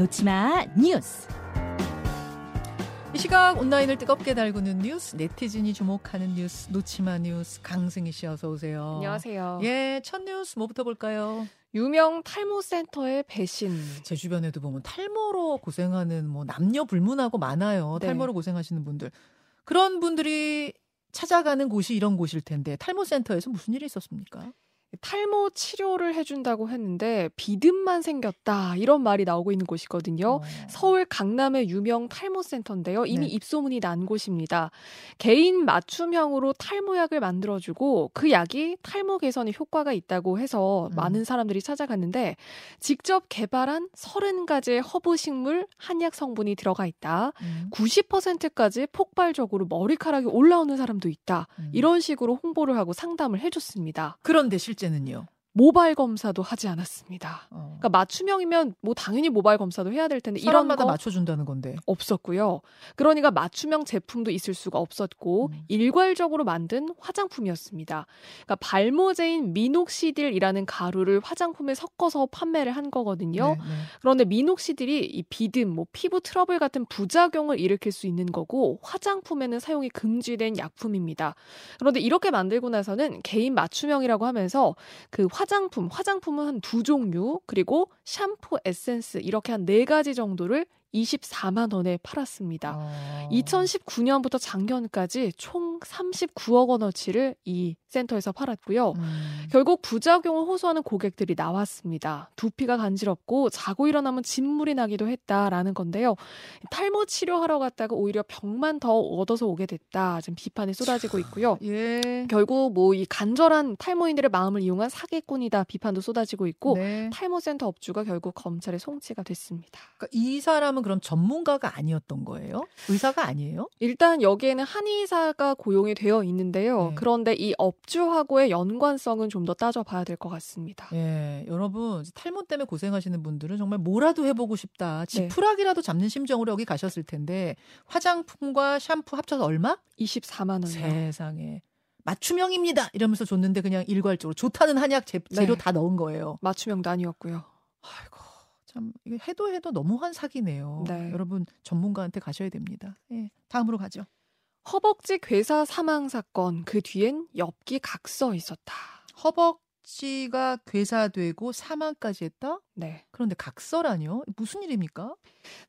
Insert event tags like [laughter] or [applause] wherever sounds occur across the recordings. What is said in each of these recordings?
놓지마 뉴스. 이 시각 온라인을 뜨겁게 달구는 뉴스, 네티즌이 주목하는 뉴스, 놓지마 뉴스, 강승희 씨 어서 오세요. 안녕하세요. 예, 첫 뉴스 뭐부터 볼까요? 유명 탈모 센터의 배신. 제 주변에도 보면 탈모로 고생하는 뭐 남녀 불문하고 많아요. 네. 탈모로 고생하시는 분들. 그런 분들이 찾아가는 곳이 이런 곳일 텐데 탈모 센터에서 무슨 일이 있었습니까? 탈모 치료를 해준다고 했는데 비듬만 생겼다 이런 말이 나오고 있는 곳이거든요. 어. 서울 강남의 유명 탈모 센터인데요. 이미 네. 입소문이 난 곳입니다. 개인 맞춤형으로 탈모약을 만들어주고 그 약이 탈모 개선에 효과가 있다고 해서 음. 많은 사람들이 찾아갔는데 직접 개발한 30가지의 허브 식물 한약 성분이 들어가 있다. 음, 90%까지 폭발적으로 머리카락이 올라오는 사람도 있다. 음. 이런 식으로 홍보를 하고 상담을 해줬습니다. 그런데 실제는요. 모발 검사도 하지 않았습니다. 어. 그러니까 맞춤형이면 뭐 당연히 모발 검사도 해야 될 텐데 이런 거 맞춰준다는 건데. 없었고요. 그러니까 맞춤형 제품도 있을 수가 없었고 음. 일괄적으로 만든 화장품이었습니다. 그러니까 발모제인 미녹시딜이라는 가루를 화장품에 섞어서 판매를 한 거거든요. 네, 네. 그런데 미녹시딜이 이 비듬, 뭐 피부 트러블 같은 부작용을 일으킬 수 있는 거고 화장품에는 사용이 금지된 약품입니다. 그런데 이렇게 만들고 나서는 개인 맞춤형이라고 하면서 그 화장품, 화장품은 한 두 종류, 그리고 샴푸, 에센스 이렇게 한 네 가지 정도를 24만 원에 팔았습니다. 어. 2019년부터 작년까지 총 39억 원어치를 이 센터에서 팔았고요. 음. 결국 부작용을 호소하는 고객들이 나왔습니다. 두피가 간지럽고 자고 일어나면 진물이 나기도 했다라는 건데요. 탈모 치료하러 갔다가 오히려 병만 더 얻어서 오게 됐다. 지금 비판이 쏟아지고 있고요. 예. 결국 뭐 이 간절한 탈모인들의 마음을 이용한 사기꾼이다 비판도 쏟아지고 있고 네. 탈모 센터 업주가 결국 검찰에 송치가 됐습니다. 그러니까 이 사람은 그럼 전문가가 아니었던 거예요? 의사가 아니에요? 일단 여기에는 한의사가 고용이 되어 있는데요. 네. 그런데 이 업주하고의 연관성은 좀 더 따져봐야 될 것 같습니다. 예, 여러분 탈모 때문에 고생하시는 분들은 정말 뭐라도 해보고 싶다. 네. 지푸라기라도 잡는 심정으로 여기 가셨을 텐데 화장품과 샴푸 합쳐서 얼마? 24만 원이요. 세상에 맞춤형입니다. 이러면서 줬는데 그냥 일괄적으로 좋다는 한약 재, 재료 네. 다 넣은 거예요. 맞춤형도 아니었고요. 아이고 참 이게 해도 해도 너무한 사기네요. 네. 여러분 전문가한테 가셔야 됩니다. 예, 다음으로 가죠. 허벅지 괴사 사망 사건 그 뒤엔 엽기 각서 있었다. 허벅 지가 괴사되고 사망까지 했다? 네. 그런데 각서라뇨? 무슨 일입니까?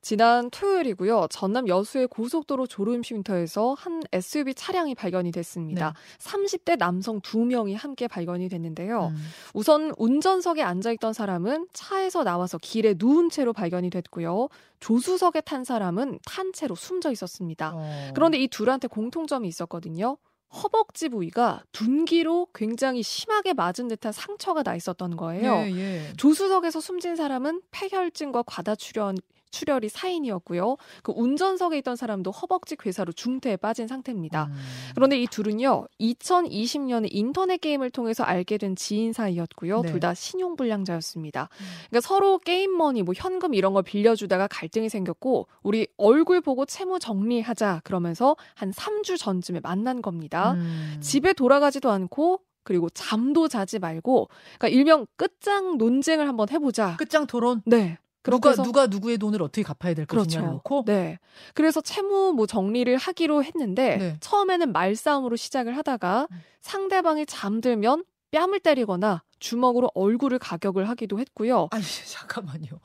지난 토요일이고요. 전남 여수의 고속도로 졸음쉼터에서 한 SUV 차량이 발견이 됐습니다. 30대 남성 두 명이 함께 발견이 됐는데요. 음. 우선 운전석에 앉아있던 사람은 차에서 나와서 길에 누운 채로 발견이 됐고요. 조수석에 탄 사람은 탄 채로 숨져 있었습니다. 어. 그런데 이 둘한테 공통점이 있었거든요. 허벅지 부위가 둔기로 굉장히 심하게 맞은 듯한 상처가 나 있었던 거예요. 예, 예. 조수석에서 숨진 사람은 폐혈증과 과다출혈 출혈이 사인이었고요. 그 운전석에 있던 사람도 허벅지 괴사로 중태에 빠진 상태입니다. 음. 그런데 이 둘은요, 2020년에 인터넷 게임을 통해서 알게 된 지인 사이였고요. 네. 둘다 신용불량자였습니다. 음. 그러니까 서로 게임머니, 뭐 현금 이런 걸 빌려주다가 갈등이 생겼고, 우리 얼굴 보고 채무 정리하자 그러면서 한 3주 전쯤에 만난 겁니다. 음. 집에 돌아가지도 않고, 그리고 잠도 자지 말고, 그러니까 일명 끝장 논쟁을 한번 해보자. 끝장 토론. 네. 누가 누가 누구의 돈을 어떻게 갚아야 될 그렇죠. 놓고 네. 그래서 채무 뭐 정리를 하기로 했는데 네. 처음에는 말싸움으로 시작을 하다가 음. 상대방이 잠들면 뺨을 때리거나 주먹으로 얼굴을 가격을 하기도 했고요. 아니 [laughs] 잠깐만요.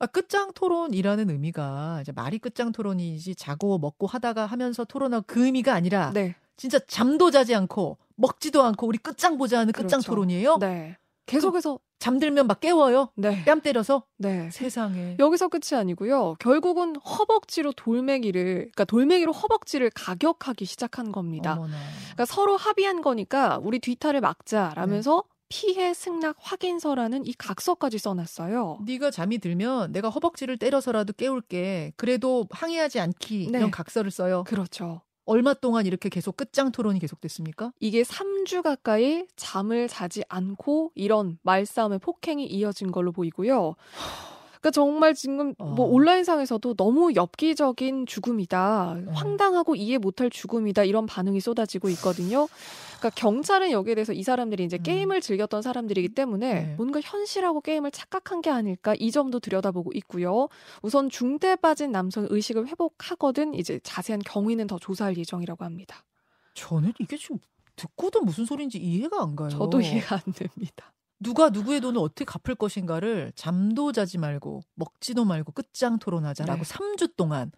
아, 끝장 토론이라는 의미가 이제 말이 끝장 토론이지 자고 먹고 하다가 하면서 토론하고 그 의미가 아니라 네. 진짜 잠도 자지 않고 먹지도 않고 우리 끝장 보자 하는 끝장 그렇죠. 토론이에요. 네. 계속해서 잠들면 막 깨워요. 네. 뺨 때려서 네. 세상에. 여기서 끝이 아니고요. 결국은 허벅지로 돌멩이를 그러니까 돌멩이로 허벅지를 가격하기 시작한 겁니다. 어머나. 그러니까 서로 합의한 거니까 우리 뒤탈을 막자라면서 네. 피해 승낙 확인서라는 이 각서까지 써놨어요. 네가 잠이 들면 내가 허벅지를 때려서라도 깨울게. 그래도 항의하지 않기 네. 이런 각서를 써요. 그렇죠. 얼마 동안 이렇게 계속 끝장 토론이 계속됐습니까? 이게 3주 가까이 잠을 자지 않고 이런 말싸움의 폭행이 이어진 걸로 보이고요. 그러니까 정말 지금 뭐 어. 뭐 온라인상에서도 너무 엽기적인 죽음이다. 네. 황당하고 이해 못할 죽음이다. 이런 반응이 쏟아지고 있거든요. 그러니까 경찰은 여기에 대해서 이 사람들이 이제 음. 게임을 즐겼던 사람들이기 때문에 네. 뭔가 현실하고 게임을 착각한 게 아닐까 이 점도 들여다보고 있고요. 우선 중대 빠진 남성 의식을 회복하거든 이제 자세한 경위는 더 조사할 예정이라고 합니다. 저는 이게 지금 듣고도 무슨 소리인지 이해가 안 가요. 저도 이해가 안 됩니다. 누가 누구의 돈을 어떻게 갚을 것인가를 잠도 자지 말고 먹지도 말고 끝장 토론하자라고 네. 3주 동안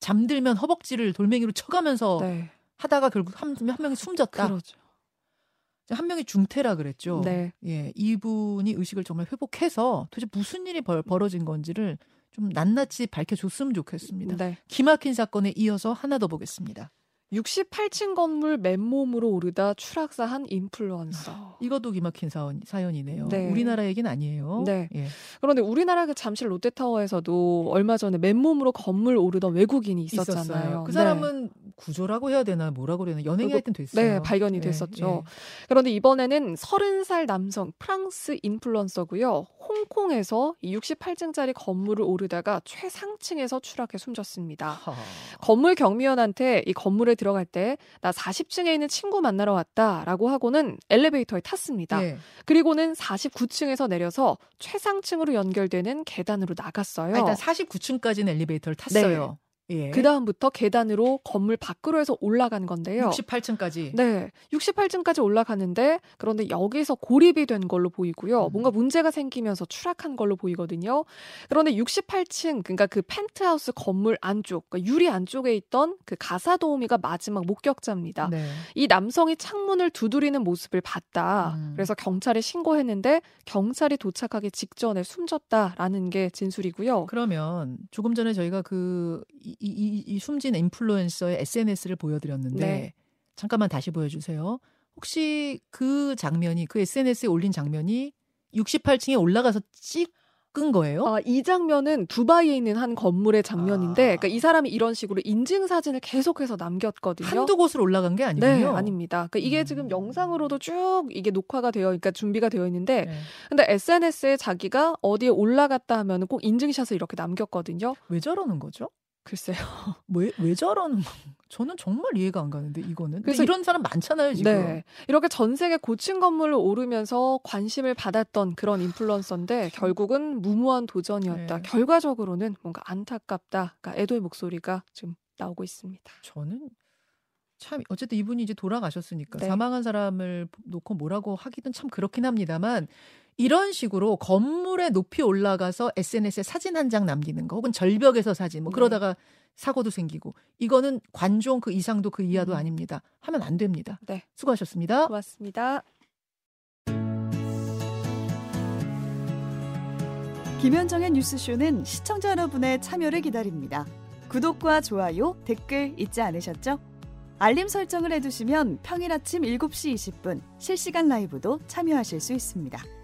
잠들면 허벅지를 돌멩이로 쳐가면서 네. 하다가 결국 한, 한 명이 숨졌다. 그러죠. 한 명이 중태라 그랬죠. 네. 예, 이분이 의식을 정말 회복해서 도대체 무슨 일이 벌, 벌어진 건지를 좀 낱낱이 밝혀줬으면 좋겠습니다. 네. 기막힌 사건에 이어서 하나 더 보겠습니다. 68층 건물 맨몸으로 오르다 추락사한 인플루언서. [laughs] 이것도 기막힌 사연, 사연이네요. 네. 우리나라 얘기는 아니에요. 네. 예. 그런데 우리나라 그 잠실 롯데타워에서도 얼마 전에 맨몸으로 건물 오르던 외국인이 있었잖아요. 있었어요. 그 사람은 네. 구조라고 해야 되나 뭐라고 그래야 되나 연행이 하여튼 됐어요. 네, 발견이 예, 됐었죠. 예. 그런데 이번에는 30살 남성 프랑스 인플루언서고요. 홍콩에서 이 68층짜리 건물을 오르다가 최상층에서 추락해 숨졌습니다. 하... 건물 경비원한테 이 건물에 들어갈 때 나 40층에 있는 친구 만나러 왔다라고 하고는 엘리베이터에 탔습니다. 네. 그리고는 49층에서 내려서 최상층으로 연결되는 계단으로 나갔어요. 아, 일단 49층까지는 엘리베이터를 탔어요. 네. 예. 그 다음부터 계단으로 건물 밖으로 해서 올라간 건데요. 68층까지. 네, 68층까지 올라가는데 그런데 여기서 고립이 된 걸로 보이고요. 음. 뭔가 문제가 생기면서 추락한 걸로 보이거든요. 그런데 68층 그러니까 그 펜트하우스 건물 안쪽, 그러니까 유리 안쪽에 있던 그 가사 도우미가 마지막 목격자입니다. 네. 이 남성이 창문을 두드리는 모습을 봤다. 음. 그래서 경찰에 신고했는데 경찰이 도착하기 직전에 숨졌다라는 게 진술이고요. 그러면 조금 전에 저희가 그 이, 이, 이 숨진 인플루언서의 SNS를 보여드렸는데 네. 잠깐만 다시 보여주세요. 혹시 그 장면이 그 SNS에 올린 장면이 68층에 올라가서 찍은 거예요? 아, 이 장면은 두바이에 있는 한 건물의 장면인데, 아. 그러니까 이 사람이 이런 식으로 인증 사진을 계속해서 남겼거든요. 한두 곳으로 올라간 게 아니군요. 네, 아닙니다. 그러니까 이게 음. 지금 영상으로도 쭉 이게 녹화가 되어, 그러니까 준비가 되어 있는데, 네. 근데 SNS에 자기가 어디에 올라갔다 하면 꼭 인증샷을 이렇게 남겼거든요. 왜 저러는 거죠? 글쎄요. [laughs] 왜, 왜 저러는 저는 정말 이해가 안 가는데 이거는. 그래서 이런 사람 많잖아요 지금. 네. 이렇게 전 세계 고층 건물을 오르면서 관심을 받았던 그런 인플루언서인데 결국은 무모한 도전이었다. 네. 결과적으로는 뭔가 안타깝다. 그러니까 애도의 목소리가 지금 나오고 있습니다. 저는 참 어쨌든 이분이 이제 돌아가셨으니까 네. 사망한 사람을 놓고 뭐라고 하기는 참 그렇긴 합니다만 이런 식으로 건물에 높이 올라가서 SNS에 사진 한 장 남기는 거 혹은 절벽에서 사진 뭐 네. 그러다가 사고도 생기고 이거는 관종 그 이상도 그 이하도 음. 아닙니다. 하면 안 됩니다. 네. 수고하셨습니다. 고맙습니다. 김현정의 뉴스쇼는 시청자 여러분의 참여를 기다립니다. 구독과 좋아요, 댓글 잊지 않으셨죠? 알림 설정을 해두시면 평일 아침 7시 20분 실시간 라이브도 참여하실 수 있습니다.